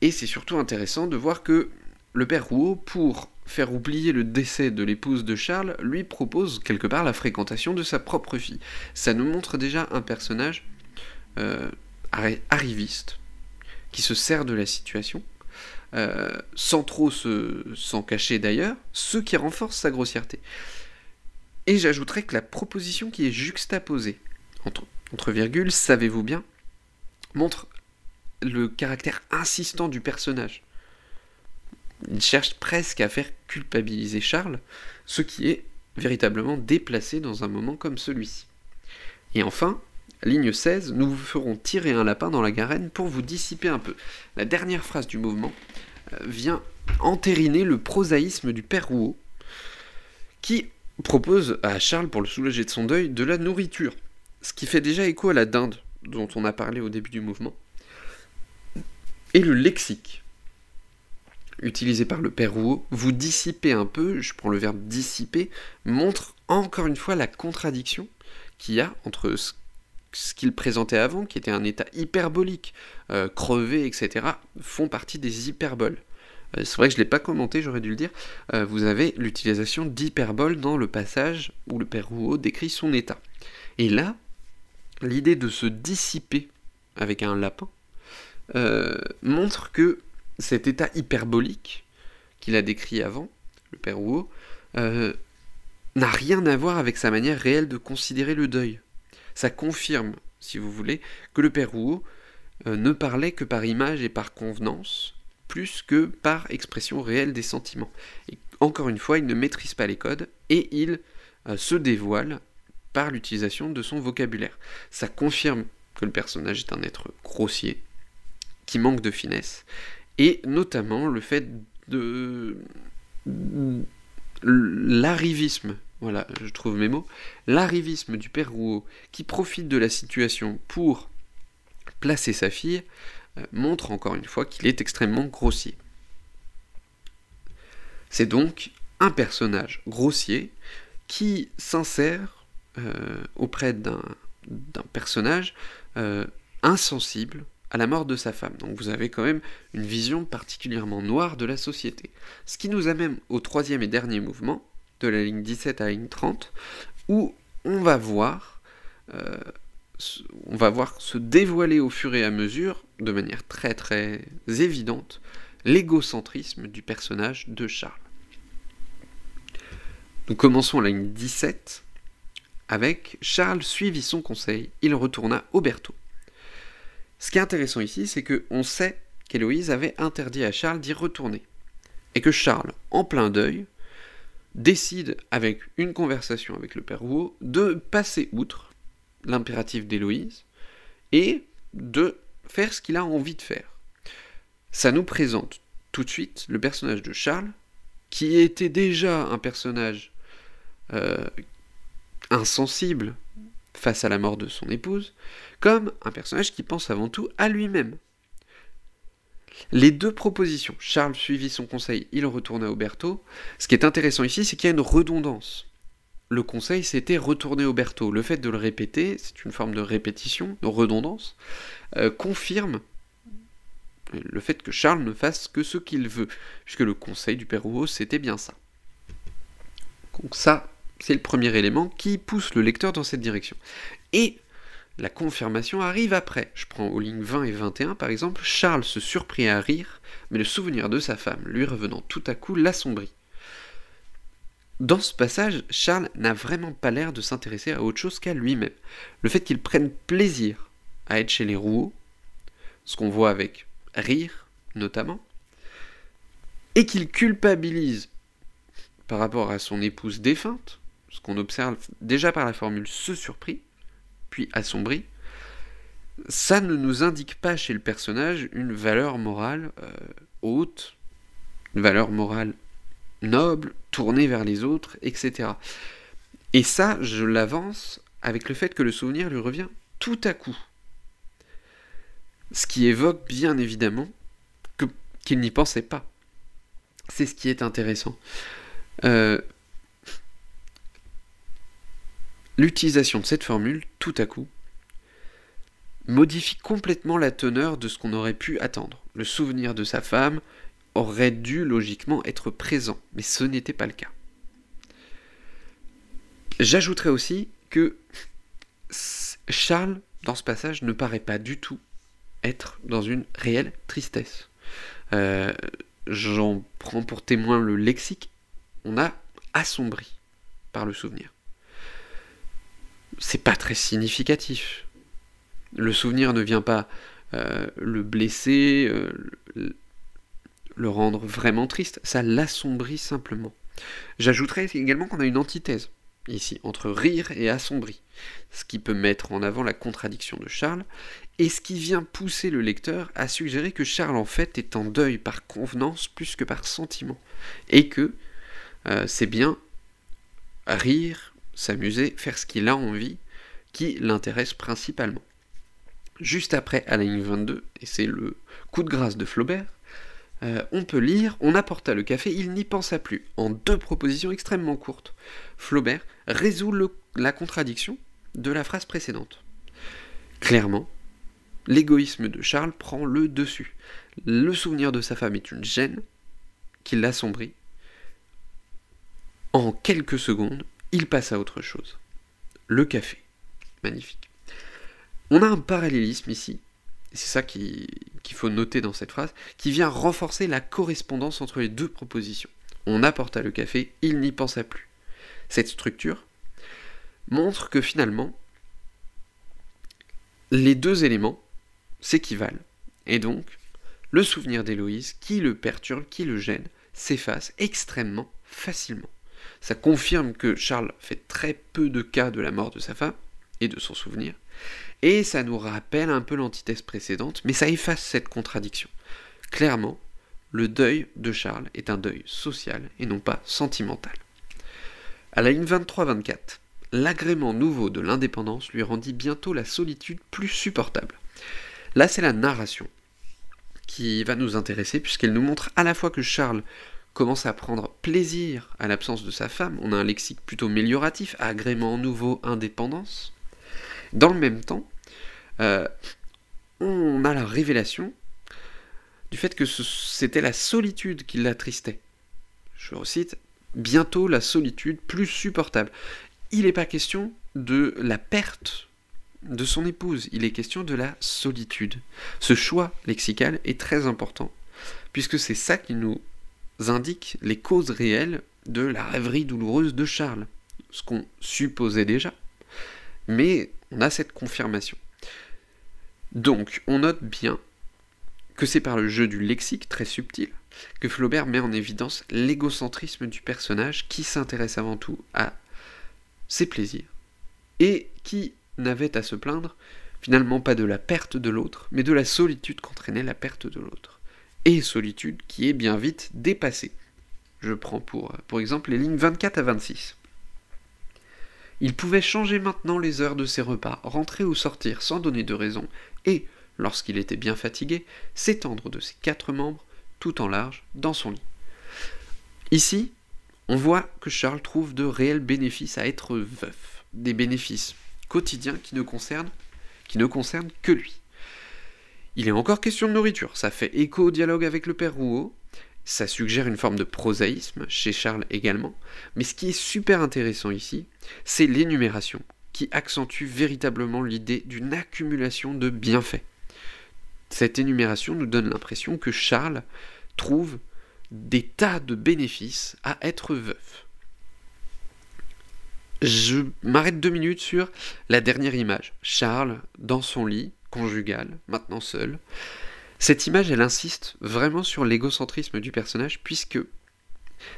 et c'est surtout intéressant de voir que le père Rouault, pour faire oublier le décès de l'épouse de Charles, lui propose quelque part la fréquentation de sa propre fille. Ça nous montre déjà un personnage euh, arriviste, qui se sert de la situation, euh, sans trop s'en cacher d'ailleurs, ce qui renforce sa grossièreté. Et j'ajouterais que la proposition qui est juxtaposée, entre, entre virgules, savez-vous bien, montre le caractère insistant du personnage il cherche presque à faire culpabiliser Charles, ce qui est véritablement déplacé dans un moment comme celui-ci. Et enfin, ligne 16, nous vous ferons tirer un lapin dans la garenne pour vous dissiper un peu. La dernière phrase du mouvement euh, vient entériner le prosaïsme du père Rouault, qui propose à Charles, pour le soulager de son deuil, de la nourriture, ce qui fait déjà écho à la dinde dont on a parlé au début du mouvement. Et le lexique, utilisé par le père Rouault, vous dissipez un peu, je prends le verbe dissiper, montre encore une fois la contradiction qu'il y a entre ce, qu'il présentait avant, qui était un état hyperbolique, euh, crevé, etc., font partie des hyperboles. Euh, c'est vrai que je ne l'ai pas commenté, j'aurais dû le dire. Euh, vous avez l'utilisation d'hyperbole dans le passage où le père Rouault décrit son état. Et là, l'idée de se dissiper avec un lapin montre que cet état hyperbolique qu'il a décrit avant, le père Rouault, euh, n'a rien à voir avec sa manière réelle de considérer le deuil. Ça confirme, si vous voulez, que le père Rouault euh, ne parlait que par image et par convenance, plus que par expression réelle des sentiments. Et encore une fois, il ne maîtrise pas les codes et il euh, se dévoile par l'utilisation de son vocabulaire. Ça confirme que le personnage est un être grossier, qui manque de finesse, et notamment le fait de l'arrivisme, voilà, je trouve mes mots, l'arrivisme du père Rouault qui profite de la situation pour placer sa fille euh, montre encore une fois qu'il est extrêmement grossier. C'est donc un personnage grossier qui s'insère euh, auprès d'un personnage euh, insensible à la mort de sa femme. Donc vous avez quand même une vision particulièrement noire de la société. Ce qui nous amène au troisième et dernier mouvement, de la ligne 17 à la ligne 30, où on va voir, euh, on va voir se dévoiler au fur et à mesure, de manière très très évidente, l'égocentrisme du personnage de Charles. Nous commençons la ligne 17 avec Charles suivit son conseil, il retourna au Berthaud. Ce qui est intéressant ici, c'est qu'on sait qu'Héloïse avait interdit à Charles d'y retourner. Et que Charles, en plein deuil, décide, avec une conversation avec le père Rouault, de passer outre l'impératif d'Héloïse et de faire ce qu'il a envie de faire. Ça nous présente tout de suite le personnage de Charles, qui était déjà un personnage euh, insensible face à la mort de son épouse, comme un personnage qui pense avant tout à lui-même. Les deux propositions, Charles suivit son conseil, il retourna au Berthaud, ce qui est intéressant ici, c'est qu'il y a une redondance. Le conseil, c'était retourner au Berthaud. Le fait de le répéter, c'est une forme de répétition, de redondance, euh, confirme le fait que Charles ne fasse que ce qu'il veut, puisque le conseil du Père Rouault, c'était bien ça. Donc ça, c'est le premier élément qui pousse le lecteur dans cette direction. Et la confirmation arrive après. Je prends aux lignes 20 et 21 par exemple, Charles se surprit à rire, mais le souvenir de sa femme, lui revenant tout à coup, l'assombrit. Dans ce passage, Charles n'a vraiment pas l'air de s'intéresser à autre chose qu'à lui-même. Le fait qu'il prenne plaisir à être chez les Rouault, ce qu'on voit avec rire notamment, et qu'il culpabilise par rapport à son épouse défunte, ce qu'on observe déjà par la formule se surprit, assombri, ça ne nous indique pas chez le personnage une valeur morale euh, haute, une valeur morale noble, tournée vers les autres, etc. Et ça, je l'avance avec le fait que le souvenir lui revient tout à coup. Ce qui évoque bien évidemment qu'il n'y pensait pas. C'est ce qui est intéressant. Euh, L'utilisation de cette formule, tout à coup, modifie complètement la teneur de ce qu'on aurait pu attendre. Le souvenir de sa femme aurait dû logiquement être présent, mais ce n'était pas le cas. J'ajouterais aussi que Charles, dans ce passage, ne paraît pas du tout être dans une réelle tristesse. Euh, j'en prends pour témoin le lexique. On a assombri par le souvenir c'est pas très significatif. Le souvenir ne vient pas euh, le blesser, euh, le rendre vraiment triste, ça l'assombrit simplement. J'ajouterais également qu'on a une antithèse ici, entre rire et assombri, ce qui peut mettre en avant la contradiction de Charles, et ce qui vient pousser le lecteur à suggérer que Charles en fait est en deuil par convenance plus que par sentiment, et que euh, c'est bien rire s'amuser, faire ce qu'il a envie, qui l'intéresse principalement. Juste après, à la ligne 22, et c'est le coup de grâce de Flaubert, euh, on peut lire On apporta le café, il n'y pensa plus. En deux propositions extrêmement courtes, Flaubert résout la contradiction de la phrase précédente. Clairement, l'égoïsme de Charles prend le dessus. Le souvenir de sa femme est une gêne qui l'assombrit. En quelques secondes, il passe à autre chose. Le café. Magnifique. On a un parallélisme ici, c'est ça qu'il faut noter dans cette phrase, qui vient renforcer la correspondance entre les deux propositions. On apporta le café, il n'y pensa plus. Cette structure montre que finalement, les deux éléments s'équivalent. Et donc, le souvenir d'Héloïse, qui le perturbe, qui le gêne, s'efface extrêmement facilement. Ça confirme que Charles fait très peu de cas de la mort de sa femme et de son souvenir, et ça nous rappelle un peu l'antithèse précédente, mais ça efface cette contradiction. Clairement, le deuil de Charles est un deuil social et non pas sentimental. À la ligne 23-24, l'agrément nouveau de l'indépendance lui rendit bientôt la solitude plus supportable. Là, c'est la narration qui va nous intéresser, puisqu'elle nous montre à la fois que Charles commence à prendre plaisir à l'absence de sa femme, on a un lexique plutôt mélioratif, agrément nouveau, indépendance. Dans le même temps, euh, on a la révélation du fait que c'était la solitude qui l'attristait. Je recite, bientôt la solitude plus supportable. Il n'est pas question de la perte de son épouse, il est question de la solitude. Ce choix lexical est très important, puisque c'est ça qui nous indique les causes réelles de la rêverie douloureuse de Charles, ce qu'on supposait déjà. Mais on a cette confirmation. Donc, on note bien que c'est par le jeu du lexique très subtil que Flaubert met en évidence l'égocentrisme du personnage qui s'intéresse avant tout à ses plaisirs et qui n'avait à se plaindre finalement pas de la perte de l'autre, mais de la solitude qu'entraînait la perte de l'autre. Et solitude qui est bien vite dépassée. Je prends pour, exemple les lignes 24 à 26. Il pouvait changer maintenant les heures de ses repas, rentrer ou sortir sans donner de raison, et, lorsqu'il était bien fatigué, s'étendre de ses quatre membres, tout en large, dans son lit. Ici, on voit que Charles trouve de réels bénéfices à être veuf, des bénéfices quotidiens qui ne concernent, qui ne concernent que lui. Il est encore question de nourriture, ça fait écho au dialogue avec le père Rouault, ça suggère une forme de prosaïsme, chez Charles également, mais ce qui est super intéressant ici, c'est l'énumération, qui accentue véritablement l'idée d'une accumulation de bienfaits. Cette énumération nous donne l'impression que Charles trouve des tas de bénéfices à être veuf. Je m'arrête deux minutes sur la dernière image. Charles dans son lit, conjugal, maintenant seul, cette image, elle insiste vraiment sur l'égocentrisme du personnage, puisque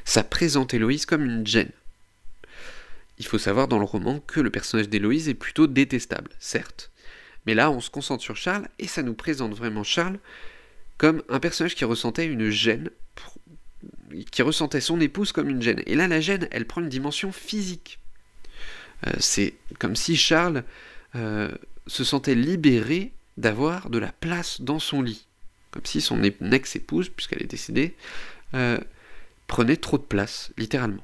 ça présente Héloïse comme une gêne. Il faut savoir dans le roman que le personnage d'Héloïse est plutôt détestable, certes. Mais là, on se concentre sur Charles, et ça nous présente vraiment Charles comme un personnage qui ressentait une gêne, qui ressentait son épouse comme une gêne. Et là, la gêne, elle prend une dimension physique. Euh, c'est comme si Charles euh, se sentait libéré d'avoir de la place dans son lit comme si son ex-épouse, puisqu'elle est décédée, euh, prenait trop de place, littéralement.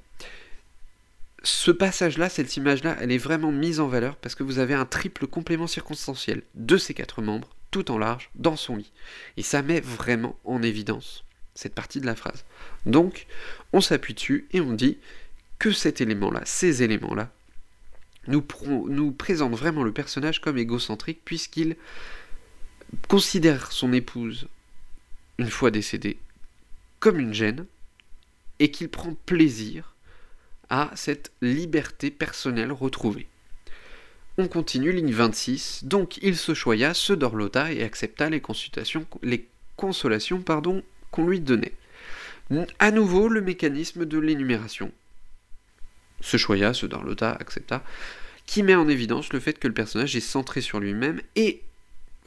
Ce passage-là, cette image-là, elle est vraiment mise en valeur parce que vous avez un triple complément circonstanciel de ces quatre membres, tout en large, dans son lit. Et ça met vraiment en évidence cette partie de la phrase. Donc, on s'appuie dessus et on dit que cet élément-là, ces éléments-là, nous, présentent vraiment le personnage comme égocentrique puisqu'il considère son épouse une fois décédé, comme une gêne, et qu'il prend plaisir à cette liberté personnelle retrouvée. On continue, ligne 26. Donc il se choya, se dorlota et accepta les, consultations, les consolations qu'on lui donnait. À nouveau, le mécanisme de l'énumération. Se choya, se dorlota, accepta, qui met en évidence le fait que le personnage est centré sur lui-même et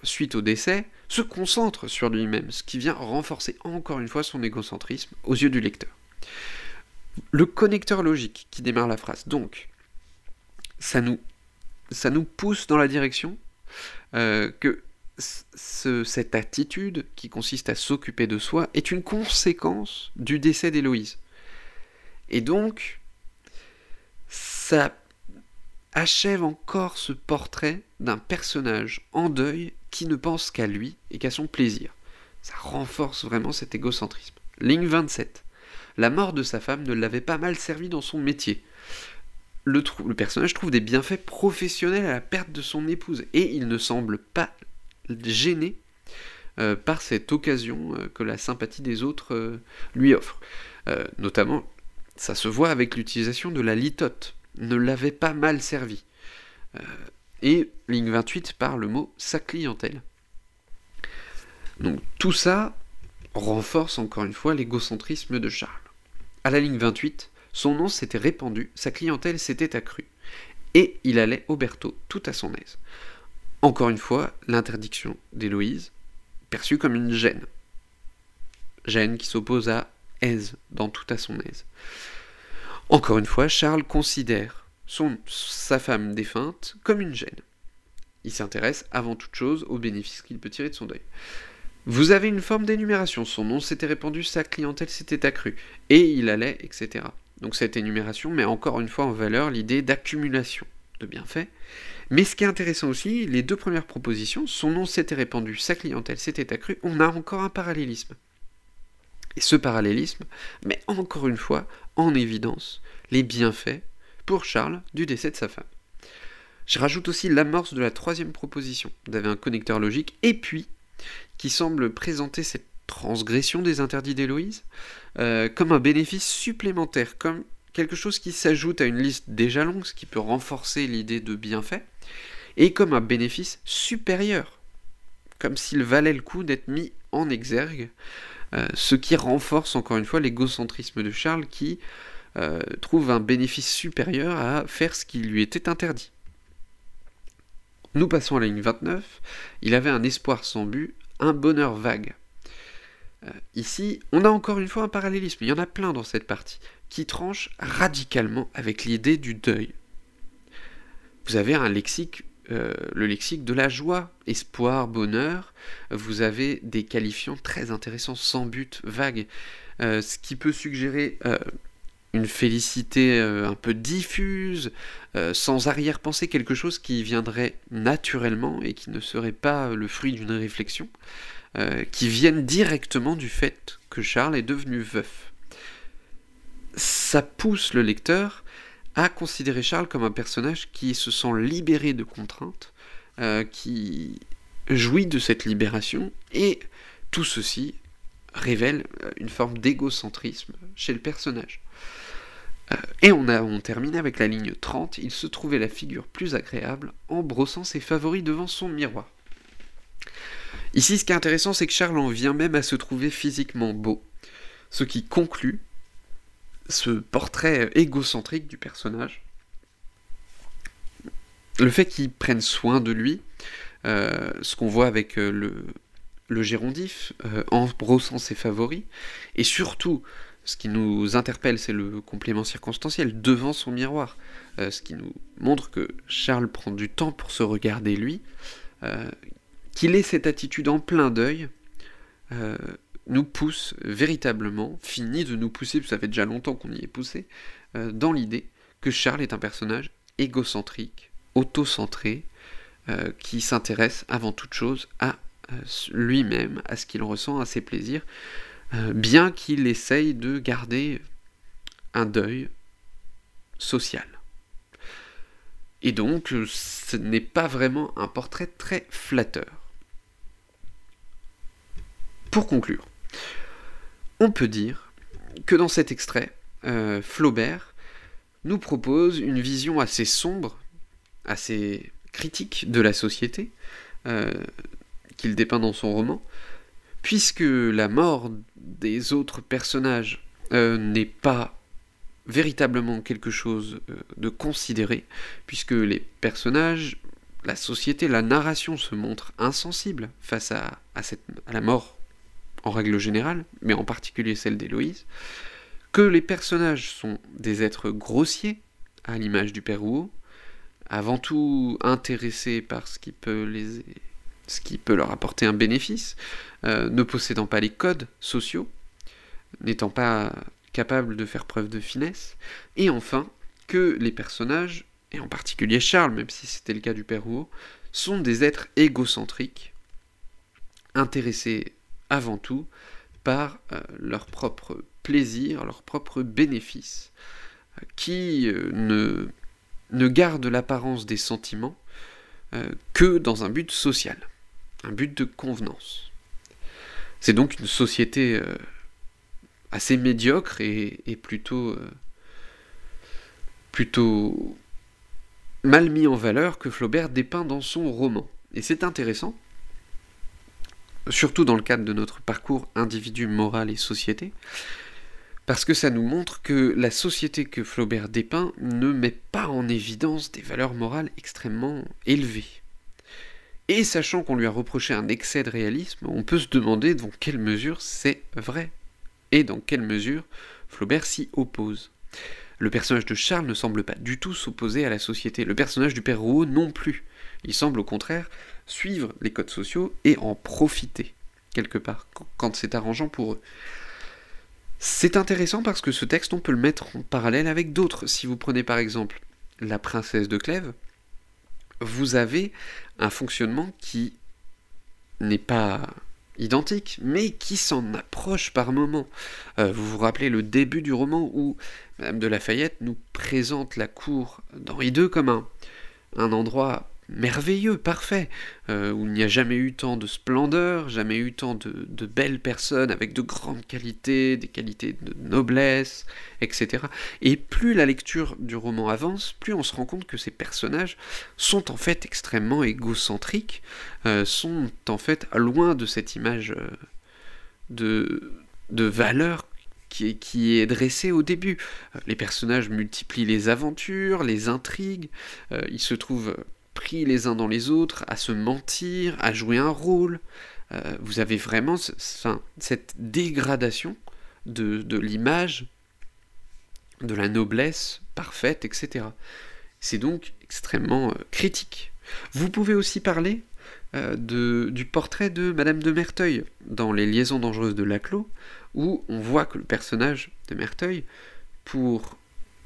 suite au décès, se concentre sur lui-même, ce qui vient renforcer encore une fois son égocentrisme aux yeux du lecteur. Le connecteur logique qui démarre la phrase, donc, ça nous, ça nous pousse dans la direction euh, que cette attitude, qui consiste à s'occuper de soi, est une conséquence du décès d'Héloïse. Et donc, ça achève encore ce portrait d'un personnage en deuil qui ne pense qu'à lui et qu'à son plaisir. Ça renforce vraiment cet égocentrisme. Ligne 27. La mort de sa femme ne l'avait pas mal servi dans son métier. Le, personnage trouve des bienfaits professionnels à la perte de son épouse et il ne semble pas gêné euh, par cette occasion euh, que la sympathie des autres euh, lui offre. notamment, ça se voit avec l'utilisation de la litote, ne l'avait pas mal servi. et ligne 28 par le mot sa clientèle. Donc tout ça renforce encore une fois l'égocentrisme de Charles. À la ligne 28, son nom s'était répandu, sa clientèle s'était accrue, et il allait au Berthaud tout à son aise. Encore une fois, l'interdiction d'Héloïse, perçue comme une gêne. Gêne qui s'oppose à aise, dans tout à son aise. Encore une fois, Charles considère sa femme défunte comme une gêne. Il s'intéresse avant toute chose aux bénéfices qu'il peut tirer de son deuil. Vous avez une forme d'énumération, son nom s'était répandu, sa clientèle s'était accrue, et il allait, etc. Donc cette énumération met encore une fois en valeur l'idée d'accumulation de bienfaits, mais ce qui est intéressant aussi, les deux premières propositions, son nom s'était répandu, sa clientèle s'était accrue, on a encore un parallélisme. Et ce parallélisme met encore une fois en évidence les bienfaits pour Charles du décès de sa femme. Je rajoute aussi l'amorce de la troisième proposition. Avez un connecteur logique, et puis, qui semble présenter cette transgression des interdits d'Héloïse euh, comme un bénéfice supplémentaire, comme quelque chose qui s'ajoute à une liste déjà longue, ce qui peut renforcer l'idée de bienfait, et comme un bénéfice supérieur, comme s'il valait le coup d'être mis en exergue, euh, ce qui renforce encore une fois l'égocentrisme de Charles qui euh, trouve un bénéfice supérieur à faire ce qui lui était interdit. Nous passons à la ligne 29, il avait un espoir sans but, un bonheur vague. Euh, ici, on a encore une fois un parallélisme, il y en a plein dans cette partie qui tranche radicalement avec l'idée du deuil. Vous avez un lexique, euh, le lexique de la joie, espoir, bonheur. Vous avez des qualifiants très intéressants, sans but, vague, euh, ce qui peut suggérer euh, une félicité un peu diffuse, sans arrière-pensée, quelque chose qui viendrait naturellement et qui ne serait pas le fruit d'une réflexion, qui vienne directement du fait que Charles est devenu veuf ça pousse le lecteur à considérer Charles comme un personnage qui se sent libéré de contraintes, euh, qui jouit de cette libération, et tout ceci révèle euh, une forme d'égocentrisme chez le personnage. Euh, et on, a, on termine avec la ligne 30, il se trouvait la figure plus agréable en brossant ses favoris devant son miroir. Ici, ce qui est intéressant, c'est que Charles en vient même à se trouver physiquement beau, ce qui conclut ce portrait égocentrique du personnage. Le fait qu'il prenne soin de lui, euh, ce qu'on voit avec euh, le, le gérondif, euh, en brossant ses favoris, et surtout, ce qui nous interpelle, c'est le complément circonstanciel devant son miroir, ce qui nous montre que Charles prend du temps pour se regarder lui, qu'il ait cette attitude en plein deuil, nous pousse véritablement, finit de nous pousser, ça fait déjà longtemps qu'on y est poussé, euh, dans l'idée que Charles est un personnage égocentrique, autocentré, euh, qui s'intéresse avant toute chose à euh, lui-même, à ce qu'il ressent, à ses plaisirs, bien qu'il essaye de garder un deuil social. Et donc, ce n'est pas vraiment un portrait très flatteur. Pour conclure, on peut dire que dans cet extrait, euh, Flaubert nous propose une vision assez sombre, assez critique de la société, euh, qu'il dépeint dans son roman, puisque la mort des autres personnages euh, n'est pas véritablement quelque chose de considéré, puisque les personnages, la société, la narration se montre insensible face à la mort en règle générale, mais en particulier celle d'Héloïse, que les personnages sont des êtres grossiers, à l'image du père Rouault, avant tout intéressés par ce qui peut les ce qui peut leur apporter un bénéfice, ne possédant pas les codes sociaux, n'étant pas capables de faire preuve de finesse, et enfin que les personnages, et en particulier Charles, même si c'était le cas du père Rouault, sont des êtres égocentriques, intéressés avant tout par euh, leur propre plaisir, leur propre bénéfice, euh, qui euh, ne, ne gardent l'apparence des sentiments que dans un but social, un but de convenance. C'est donc une société assez médiocre et, plutôt, plutôt mal mis en valeur que Flaubert dépeint dans son roman. Et c'est intéressant, surtout dans le cadre de notre parcours individu, moral et société, parce que ça nous montre que la société que Flaubert dépeint ne met pas en évidence des valeurs morales extrêmement élevées. Et sachant qu'on lui a reproché un excès de réalisme, on peut se demander dans quelle mesure c'est vrai et dans quelle mesure Flaubert s'y oppose. Le personnage de Charles ne semble pas du tout s'opposer à la société, le personnage du père Rouault non plus. Il semble au contraire suivre les codes sociaux et en profiter, quelque part, quand c'est arrangeant pour eux. C'est intéressant parce que ce texte, on peut le mettre en parallèle avec d'autres. Si vous prenez par exemple La princesse de Clèves, vous avez un fonctionnement qui n'est pas identique, mais qui s'en approche par moments. Euh, vous vous rappelez le début du roman où Madame de Lafayette nous présente la cour d'Henri II comme un, un endroit merveilleux, parfait, euh, où il n'y a jamais eu tant de splendeur, jamais eu tant de, belles personnes avec de grandes qualités, des qualités de noblesse, etc. Et plus la lecture du roman avance, plus on se rend compte que ces personnages sont en fait extrêmement égocentriques, euh, sont en fait loin de cette image euh, de, valeur qui est, dressée au début. Les personnages multiplient les aventures, les intrigues, ils se trouvent pris les uns dans les autres, à se mentir, à jouer un rôle. Euh, vous avez vraiment cette dégradation de, l'image, de la noblesse parfaite, etc. C'est donc extrêmement euh, critique. Vous pouvez aussi parler euh, du portrait de Madame de Merteuil dans Les liaisons dangereuses de Laclos, où on voit que le personnage de Merteuil, pour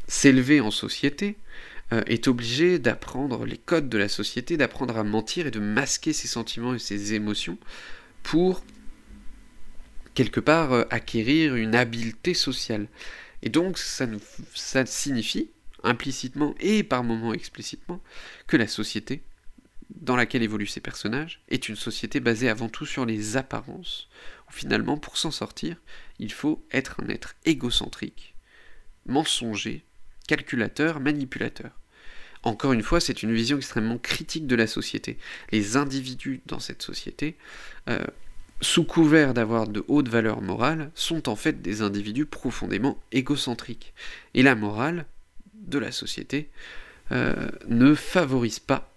s'élever en société, euh, est obligé d'apprendre les codes de la société, d'apprendre à mentir et de masquer ses sentiments et ses émotions pour quelque part euh, acquérir une habileté sociale. Et donc ça, ça signifie implicitement et par moments explicitement que la société dans laquelle évoluent ces personnages est une société basée avant tout sur les apparences, où finalement pour s'en sortir, il faut être un être égocentrique, mensonger, calculateur, manipulateur. Encore une fois, c'est une vision extrêmement critique de la société. Les individus dans cette société, euh, sous couvert d'avoir de hautes valeurs morales, sont en fait des individus profondément égocentriques. Et la morale de la société euh, ne favorise pas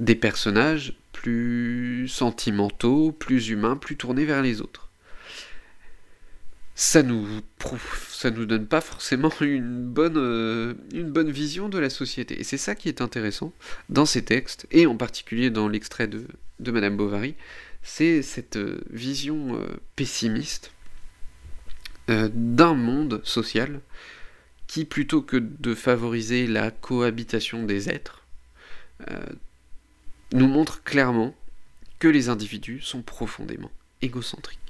des personnages plus sentimentaux, plus humains, plus tournés vers les autres ça nous ça nous donne pas forcément [LAUGHS] une bonne, euh, une bonne vision de la société. Et c'est ça qui est intéressant dans ces textes, et en particulier dans l'extrait de, de Madame Bovary, c'est cette euh, vision euh, pessimiste d'un monde social qui, plutôt que de favoriser la cohabitation des êtres, nous montre clairement que les individus sont profondément égocentriques.